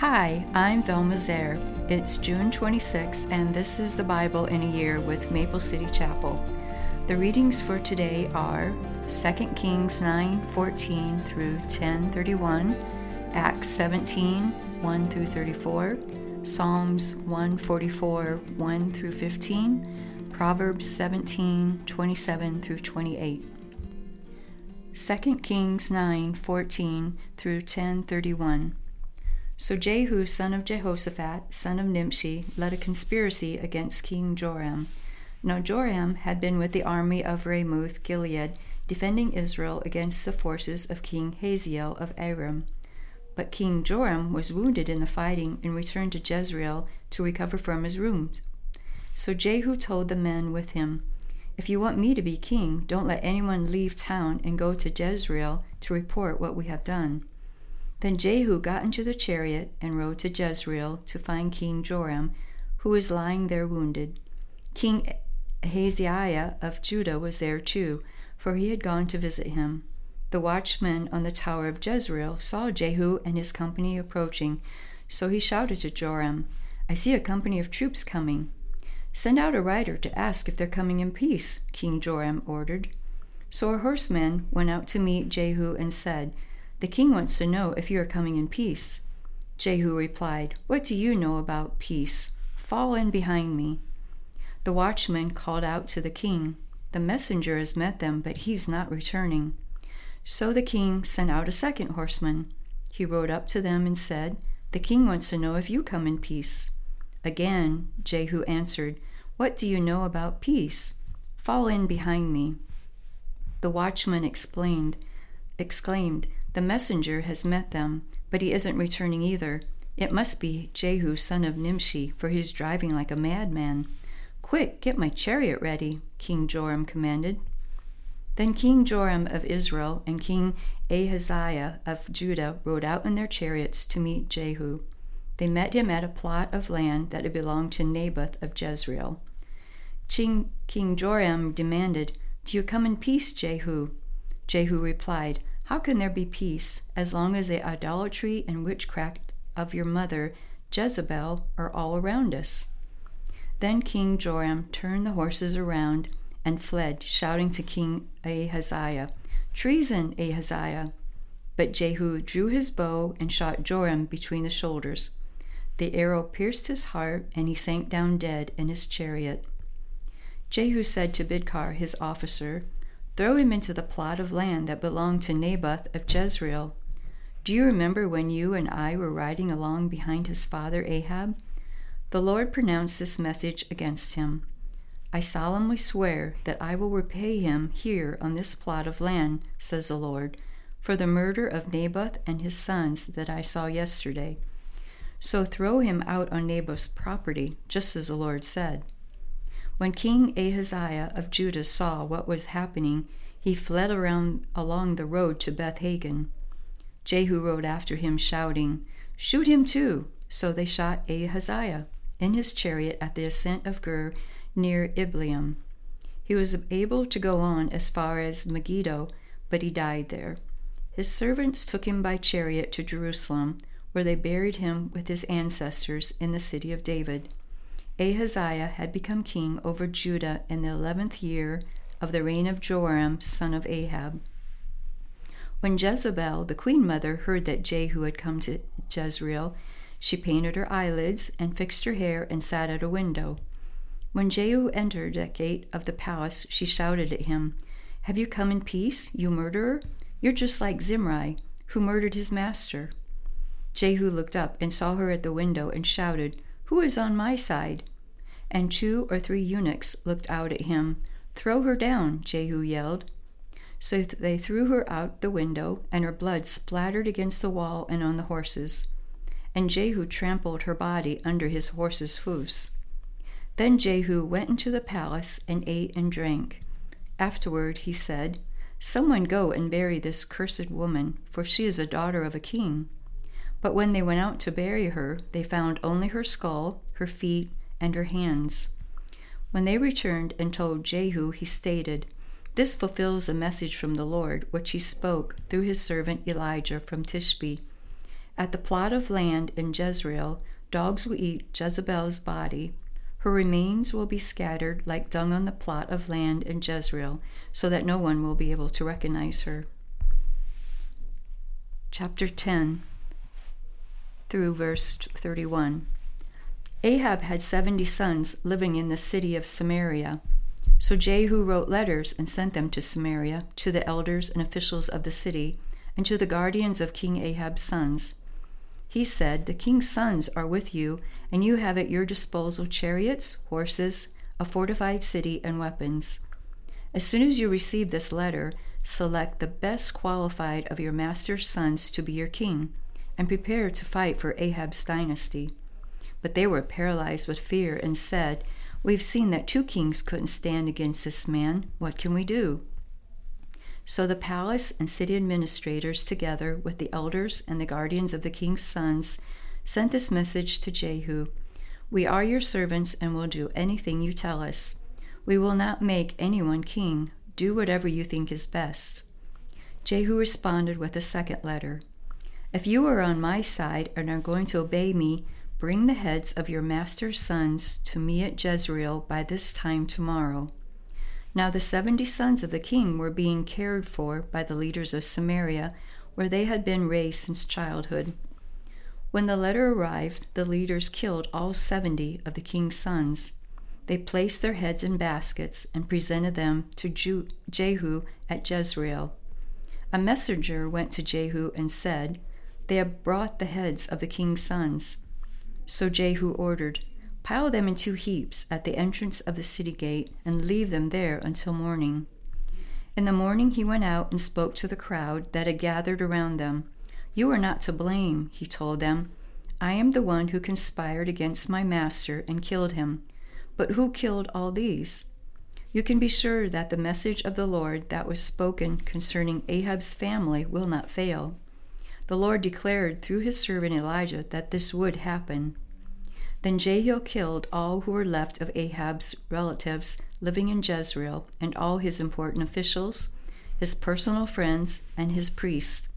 Hi, I'm Velma Zehr. It's June 26, and this is the Bible in a Year with Maple City Chapel. The readings for today are 2 Kings 9 14 through 10 31, Acts 17 1 through 34, Psalms 144 1 through 15, Proverbs 17 27 through 28. 2 Kings 9 14 through 10 31. So Jehu, son of Jehoshaphat, son of Nimshi, led a conspiracy against King Joram. Now Joram had been with the army of Ramoth Gilead, defending Israel against the forces of King Hazael of Aram. But King Joram was wounded in the fighting and returned to Jezreel to recover from his wounds. So Jehu told the men with him, If you want me to be king, don't let anyone leave town and go to Jezreel to report what we have done. Then Jehu got into the chariot and rode to Jezreel to find King Joram, who was lying there wounded. King Ahaziah of Judah was there too, for he had gone to visit him. The watchman on the tower of Jezreel saw Jehu and his company approaching, so he shouted to Joram, I see a company of troops coming. Send out a rider to ask if they're coming in peace, King Joram ordered. So a horseman went out to meet Jehu and said, the king wants to know if you are coming in peace. Jehu replied, What do you know about peace? Fall in behind me. The watchman called out to the king, The messenger has met them, but he's not returning. So the king sent out a second horseman. He rode up to them and said, The king wants to know if you come in peace. Again, Jehu answered, What do you know about peace? Fall in behind me. The watchman explained, exclaimed, the messenger has met them, but he isn't returning either. It must be Jehu, son of Nimshi, for he's driving like a madman. Quick, get my chariot ready, King Joram commanded. Then King Joram of Israel and King Ahaziah of Judah rode out in their chariots to meet Jehu. They met him at a plot of land that had belonged to Naboth of Jezreel. King, King Joram demanded, Do you come in peace, Jehu? Jehu replied, how can there be peace as long as the idolatry and witchcraft of your mother, Jezebel, are all around us? Then King Joram turned the horses around and fled, shouting to King Ahaziah, Treason, Ahaziah! But Jehu drew his bow and shot Joram between the shoulders. The arrow pierced his heart, and he sank down dead in his chariot. Jehu said to Bidkar, his officer, Throw him into the plot of land that belonged to Naboth of Jezreel. Do you remember when you and I were riding along behind his father Ahab? The Lord pronounced this message against him I solemnly swear that I will repay him here on this plot of land, says the Lord, for the murder of Naboth and his sons that I saw yesterday. So throw him out on Naboth's property, just as the Lord said. When King Ahaziah of Judah saw what was happening, he fled around along the road to Beth-haggan. Jehu rode after him, shouting, Shoot him too! So they shot Ahaziah in his chariot at the ascent of Gur near Ibleam. He was able to go on as far as Megiddo, but he died there. His servants took him by chariot to Jerusalem, where they buried him with his ancestors in the city of David. Ahaziah had become king over Judah in the eleventh year of the reign of Joram, son of Ahab. When Jezebel, the queen mother, heard that Jehu had come to Jezreel, she painted her eyelids and fixed her hair and sat at a window. When Jehu entered the gate of the palace, she shouted at him, Have you come in peace, you murderer? You're just like Zimri, who murdered his master. Jehu looked up and saw her at the window and shouted, Who is on my side? And two or three eunuchs looked out at him. Throw her down, Jehu yelled. So they threw her out the window, and her blood splattered against the wall and on the horses. And Jehu trampled her body under his horse's hoofs. Then Jehu went into the palace and ate and drank. Afterward he said, Someone go and bury this cursed woman, for she is a daughter of a king. But when they went out to bury her, they found only her skull, her feet, and her hands. When they returned and told Jehu, he stated, This fulfills a message from the Lord, which he spoke through his servant Elijah from Tishbe. At the plot of land in Jezreel, dogs will eat Jezebel's body. Her remains will be scattered like dung on the plot of land in Jezreel, so that no one will be able to recognize her. Chapter 10 through verse 31. Ahab had 70 sons living in the city of Samaria. So Jehu wrote letters and sent them to Samaria, to the elders and officials of the city, and to the guardians of King Ahab's sons. He said, The king's sons are with you, and you have at your disposal chariots, horses, a fortified city, and weapons. As soon as you receive this letter, select the best qualified of your master's sons to be your king, and prepare to fight for Ahab's dynasty. But they were paralyzed with fear and said, We've seen that two kings couldn't stand against this man. What can we do? So the palace and city administrators, together with the elders and the guardians of the king's sons, sent this message to Jehu We are your servants and will do anything you tell us. We will not make anyone king. Do whatever you think is best. Jehu responded with a second letter If you are on my side and are going to obey me, bring the heads of your master's sons to me at Jezreel by this time tomorrow. Now the seventy sons of the king were being cared for by the leaders of Samaria, where they had been raised since childhood. When the letter arrived, the leaders killed all seventy of the king's sons. They placed their heads in baskets and presented them to Jehu at Jezreel. A messenger went to Jehu and said, They have brought the heads of the king's sons. So Jehu ordered, Pile them in two heaps at the entrance of the city gate, and leave them there until morning. In the morning he went out and spoke to the crowd that had gathered around them. You are not to blame, he told them. I am the one who conspired against my master and killed him. But who killed all these? You can be sure that the message of the Lord that was spoken concerning Ahab's family will not fail. The Lord declared through his servant Elijah that this would happen. Then Jehu killed all who were left of Ahab's relatives living in Jezreel, and all his important officials, his personal friends, and his priests.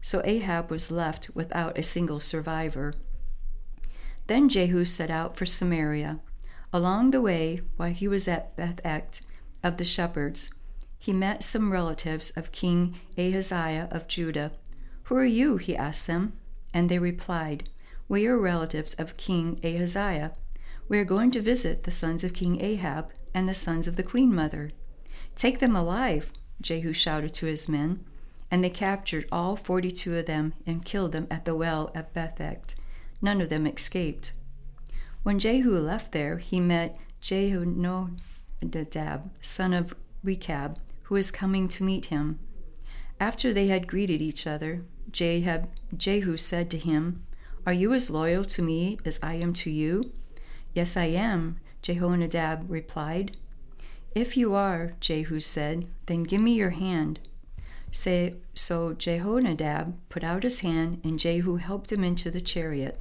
So Ahab was left without a single survivor. Then Jehu set out for Samaria. Along the way, while he was at Beth-ek of the shepherds, he met some relatives of King Ahaziah of Judah. Who are you? he asked them. And they replied, we are relatives of King Ahaziah. We are going to visit the sons of King Ahab and the sons of the queen mother. Take them alive, Jehu shouted to his men. And they captured all forty two of them and killed them at the well at Beth-ek. None of them escaped. When Jehu left there, he met Jehonadab, son of Rechab, who was coming to meet him. After they had greeted each other, Jehab, Jehu said to him, are you as loyal to me as I am to you? Yes, I am, Jehonadab replied. If you are, Jehu said, then give me your hand. Say, so Jehonadab put out his hand, and Jehu helped him into the chariot.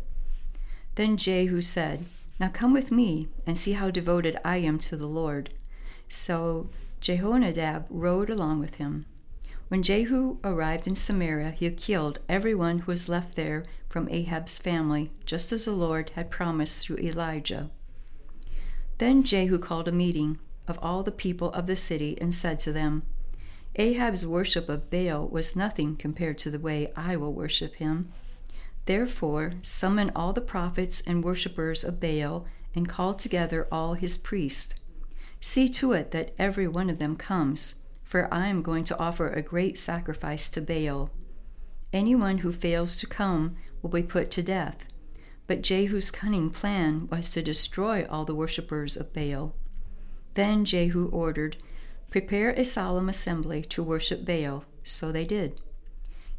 Then Jehu said, Now come with me, and see how devoted I am to the Lord. So Jehonadab rode along with him. When Jehu arrived in Samaria, he killed everyone who was left there from Ahab's family, just as the Lord had promised through Elijah. Then Jehu called a meeting of all the people of the city and said to them, Ahab's worship of Baal was nothing compared to the way I will worship him. Therefore, summon all the prophets and worshippers of Baal and call together all his priests. See to it that every one of them comes, for I am going to offer a great sacrifice to Baal. Anyone who fails to come will be put to death. But Jehu's cunning plan was to destroy all the worshippers of Baal. Then Jehu ordered, Prepare a solemn assembly to worship Baal. So they did.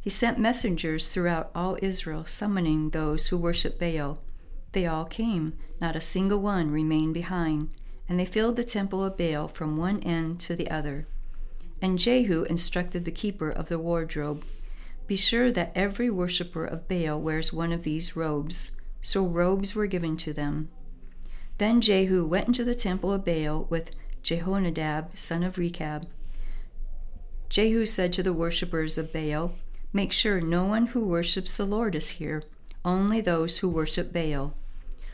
He sent messengers throughout all Israel, summoning those who worship Baal. They all came, not a single one remained behind, and they filled the temple of Baal from one end to the other. And Jehu instructed the keeper of the wardrobe be sure that every worshipper of Baal wears one of these robes. So robes were given to them. Then Jehu went into the temple of Baal with Jehonadab, son of Rechab. Jehu said to the worshippers of Baal, Make sure no one who worships the Lord is here, only those who worship Baal.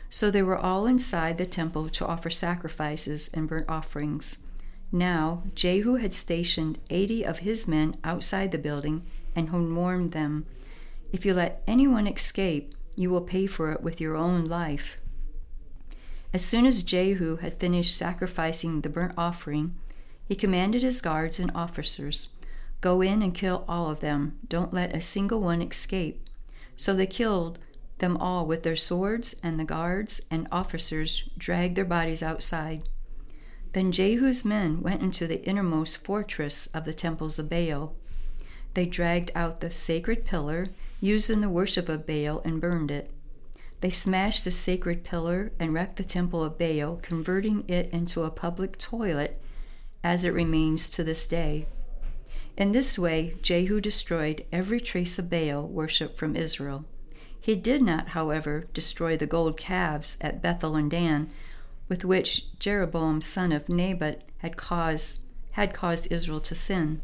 So they were all inside the temple to offer sacrifices and burnt offerings. Now Jehu had stationed eighty of his men outside the building and had warned them If you let anyone escape, you will pay for it with your own life. As soon as Jehu had finished sacrificing the burnt offering, he commanded his guards and officers Go in and kill all of them. Don't let a single one escape. So they killed them all with their swords, and the guards and officers dragged their bodies outside. Then Jehu's men went into the innermost fortress of the temples of Baal. They dragged out the sacred pillar used in the worship of Baal and burned it. They smashed the sacred pillar and wrecked the temple of Baal, converting it into a public toilet as it remains to this day. In this way, Jehu destroyed every trace of Baal worship from Israel. He did not, however, destroy the gold calves at Bethel and Dan, with which Jeroboam son of Nebat had caused, had caused Israel to sin.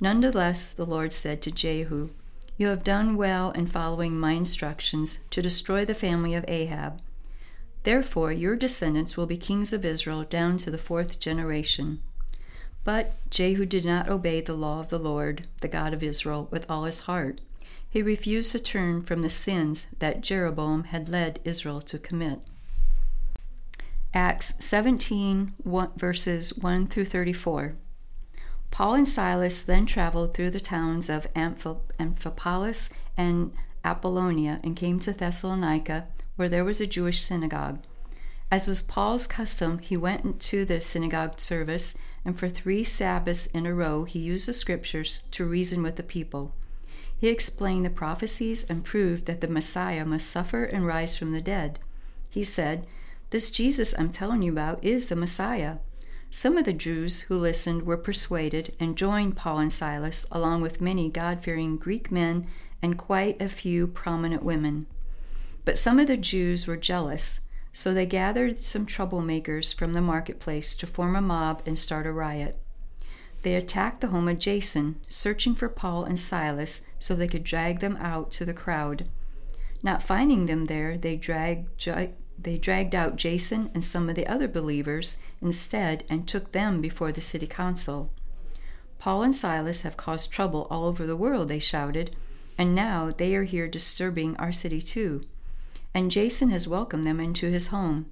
Nonetheless, the Lord said to Jehu, You have done well in following my instructions to destroy the family of Ahab. Therefore, your descendants will be kings of Israel down to the fourth generation. But Jehu did not obey the law of the Lord, the God of Israel, with all his heart he refused to turn from the sins that Jeroboam had led Israel to commit. Acts 17, verses 1 through 34. Paul and Silas then traveled through the towns of Amphipolis and Apollonia and came to Thessalonica, where there was a Jewish synagogue. As was Paul's custom, he went to the synagogue service, and for three Sabbaths in a row he used the scriptures to reason with the people. He explained the prophecies and proved that the Messiah must suffer and rise from the dead. He said, This Jesus I'm telling you about is the Messiah. Some of the Jews who listened were persuaded and joined Paul and Silas, along with many God fearing Greek men and quite a few prominent women. But some of the Jews were jealous, so they gathered some troublemakers from the marketplace to form a mob and start a riot. They attacked the home of Jason, searching for Paul and Silas so they could drag them out to the crowd. Not finding them there, they dragged, they dragged out Jason and some of the other believers instead and took them before the city council. Paul and Silas have caused trouble all over the world, they shouted, and now they are here disturbing our city too. And Jason has welcomed them into his home.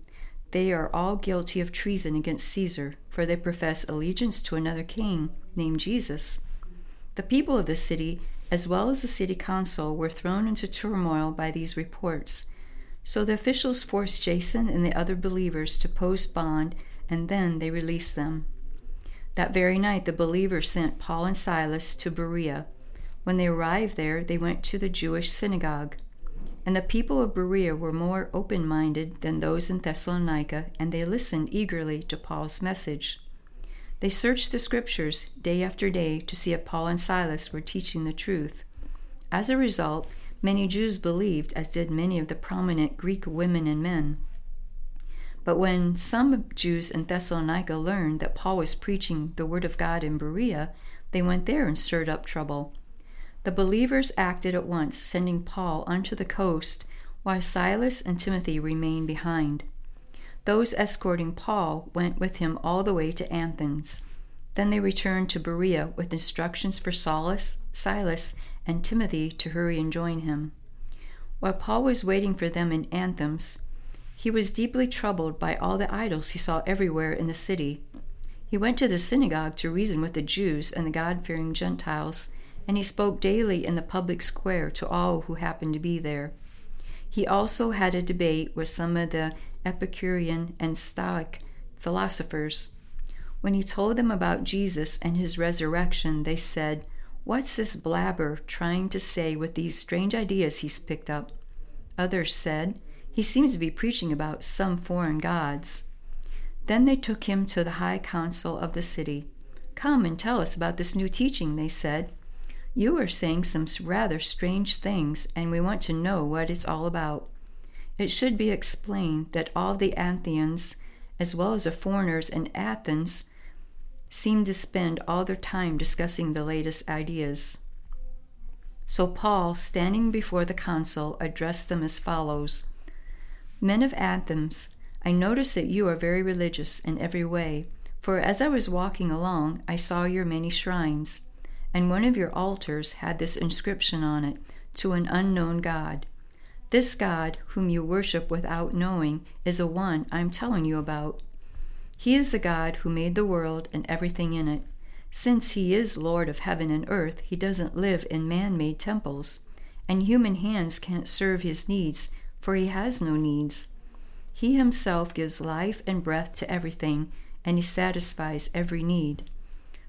They are all guilty of treason against Caesar, for they profess allegiance to another king named Jesus. The people of the city, as well as the city council, were thrown into turmoil by these reports. So the officials forced Jason and the other believers to post bond, and then they released them. That very night, the believers sent Paul and Silas to Berea. When they arrived there, they went to the Jewish synagogue. And the people of Berea were more open minded than those in Thessalonica, and they listened eagerly to Paul's message. They searched the scriptures day after day to see if Paul and Silas were teaching the truth. As a result, many Jews believed, as did many of the prominent Greek women and men. But when some Jews in Thessalonica learned that Paul was preaching the word of God in Berea, they went there and stirred up trouble. The believers acted at once, sending Paul onto the coast, while Silas and Timothy remained behind. Those escorting Paul went with him all the way to Athens. Then they returned to Berea with instructions for Silas, Silas and Timothy to hurry and join him. While Paul was waiting for them in Athens, he was deeply troubled by all the idols he saw everywhere in the city. He went to the synagogue to reason with the Jews and the God fearing Gentiles and he spoke daily in the public square to all who happened to be there. He also had a debate with some of the Epicurean and Stoic philosophers. When he told them about Jesus and his resurrection, they said, What's this blabber trying to say with these strange ideas he's picked up? Others said, He seems to be preaching about some foreign gods. Then they took him to the high council of the city. Come and tell us about this new teaching, they said. You are saying some rather strange things, and we want to know what it's all about. It should be explained that all the Athenians, as well as the foreigners in Athens, seem to spend all their time discussing the latest ideas. So Paul, standing before the council, addressed them as follows Men of Athens, I notice that you are very religious in every way, for as I was walking along, I saw your many shrines, and one of your altars had this inscription on it To an unknown God. This God, whom you worship without knowing, is the one I'm telling you about. He is the God who made the world and everything in it. Since he is Lord of heaven and earth, he doesn't live in man made temples, and human hands can't serve his needs, for he has no needs. He himself gives life and breath to everything, and he satisfies every need.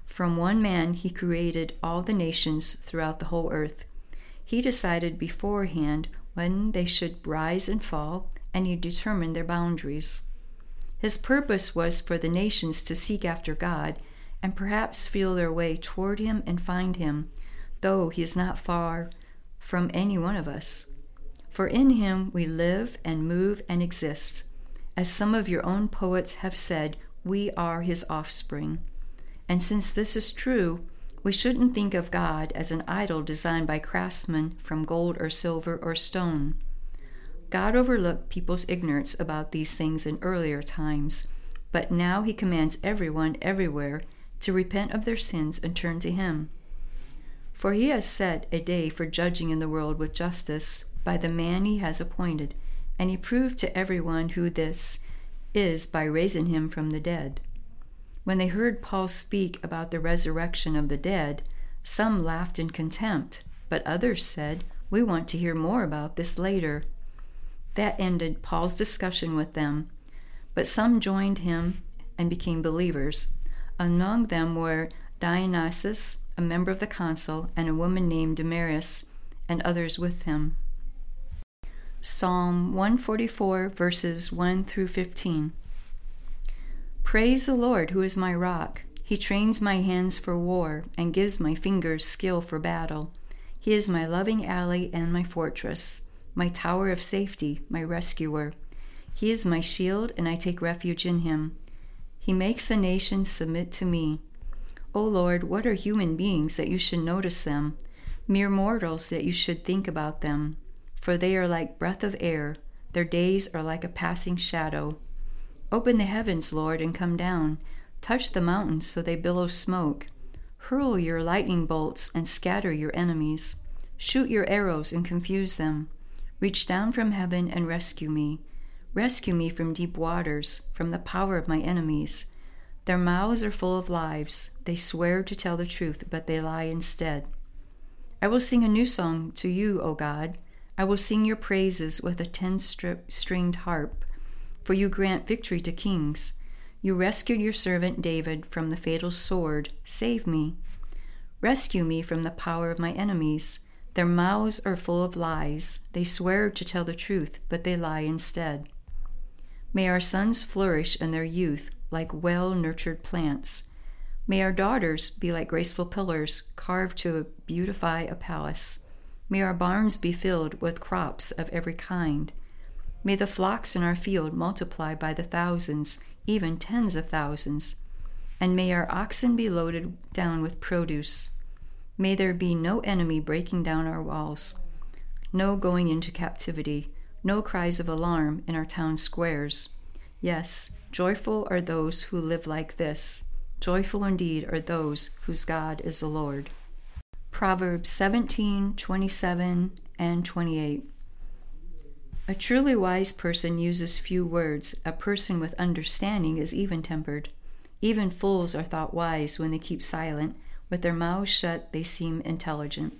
From one man he created all the nations throughout the whole earth. He decided beforehand when they should rise and fall, and he determined their boundaries. His purpose was for the nations to seek after God and perhaps feel their way toward him and find him, though he is not far from any one of us. For in him we live and move and exist. As some of your own poets have said, we are his offspring. And since this is true, we shouldn't think of God as an idol designed by craftsmen from gold or silver or stone. God overlooked people's ignorance about these things in earlier times, but now he commands everyone everywhere to repent of their sins and turn to Him. For He has set a day for judging in the world with justice by the man He has appointed, and He proved to everyone who this is by raising Him from the dead. When they heard Paul speak about the resurrection of the dead, some laughed in contempt, but others said, We want to hear more about this later. That ended Paul's discussion with them, but some joined him and became believers. Among them were Dionysius, a member of the council, and a woman named Damaris, and others with him. Psalm 144, verses 1 through 15. Praise the Lord, who is my rock. He trains my hands for war and gives my fingers skill for battle. He is my loving ally and my fortress, my tower of safety, my rescuer. He is my shield, and I take refuge in him. He makes the nations submit to me. O Lord, what are human beings that you should notice them, mere mortals that you should think about them? For they are like breath of air, their days are like a passing shadow. Open the heavens, Lord, and come down. Touch the mountains so they billow smoke. Hurl your lightning bolts and scatter your enemies. Shoot your arrows and confuse them. Reach down from heaven and rescue me. Rescue me from deep waters, from the power of my enemies. Their mouths are full of lies. They swear to tell the truth, but they lie instead. I will sing a new song to you, O God. I will sing your praises with a ten stringed harp, for you grant victory to kings. You rescued your servant David from the fatal sword. Save me. Rescue me from the power of my enemies. Their mouths are full of lies. They swear to tell the truth, but they lie instead. May our sons flourish in their youth like well nurtured plants. May our daughters be like graceful pillars carved to beautify a palace. May our barns be filled with crops of every kind. May the flocks in our field multiply by the thousands, even tens of thousands. And may our oxen be loaded down with produce. May there be no enemy breaking down our walls, no going into captivity no cries of alarm in our town squares. Yes, joyful are those who live like this. Joyful indeed are those whose God is the Lord. Proverbs 17, 27, and 28. A truly wise person uses few words. A person with understanding is even tempered. Even fools are thought wise when they keep silent. With their mouths shut, they seem intelligent.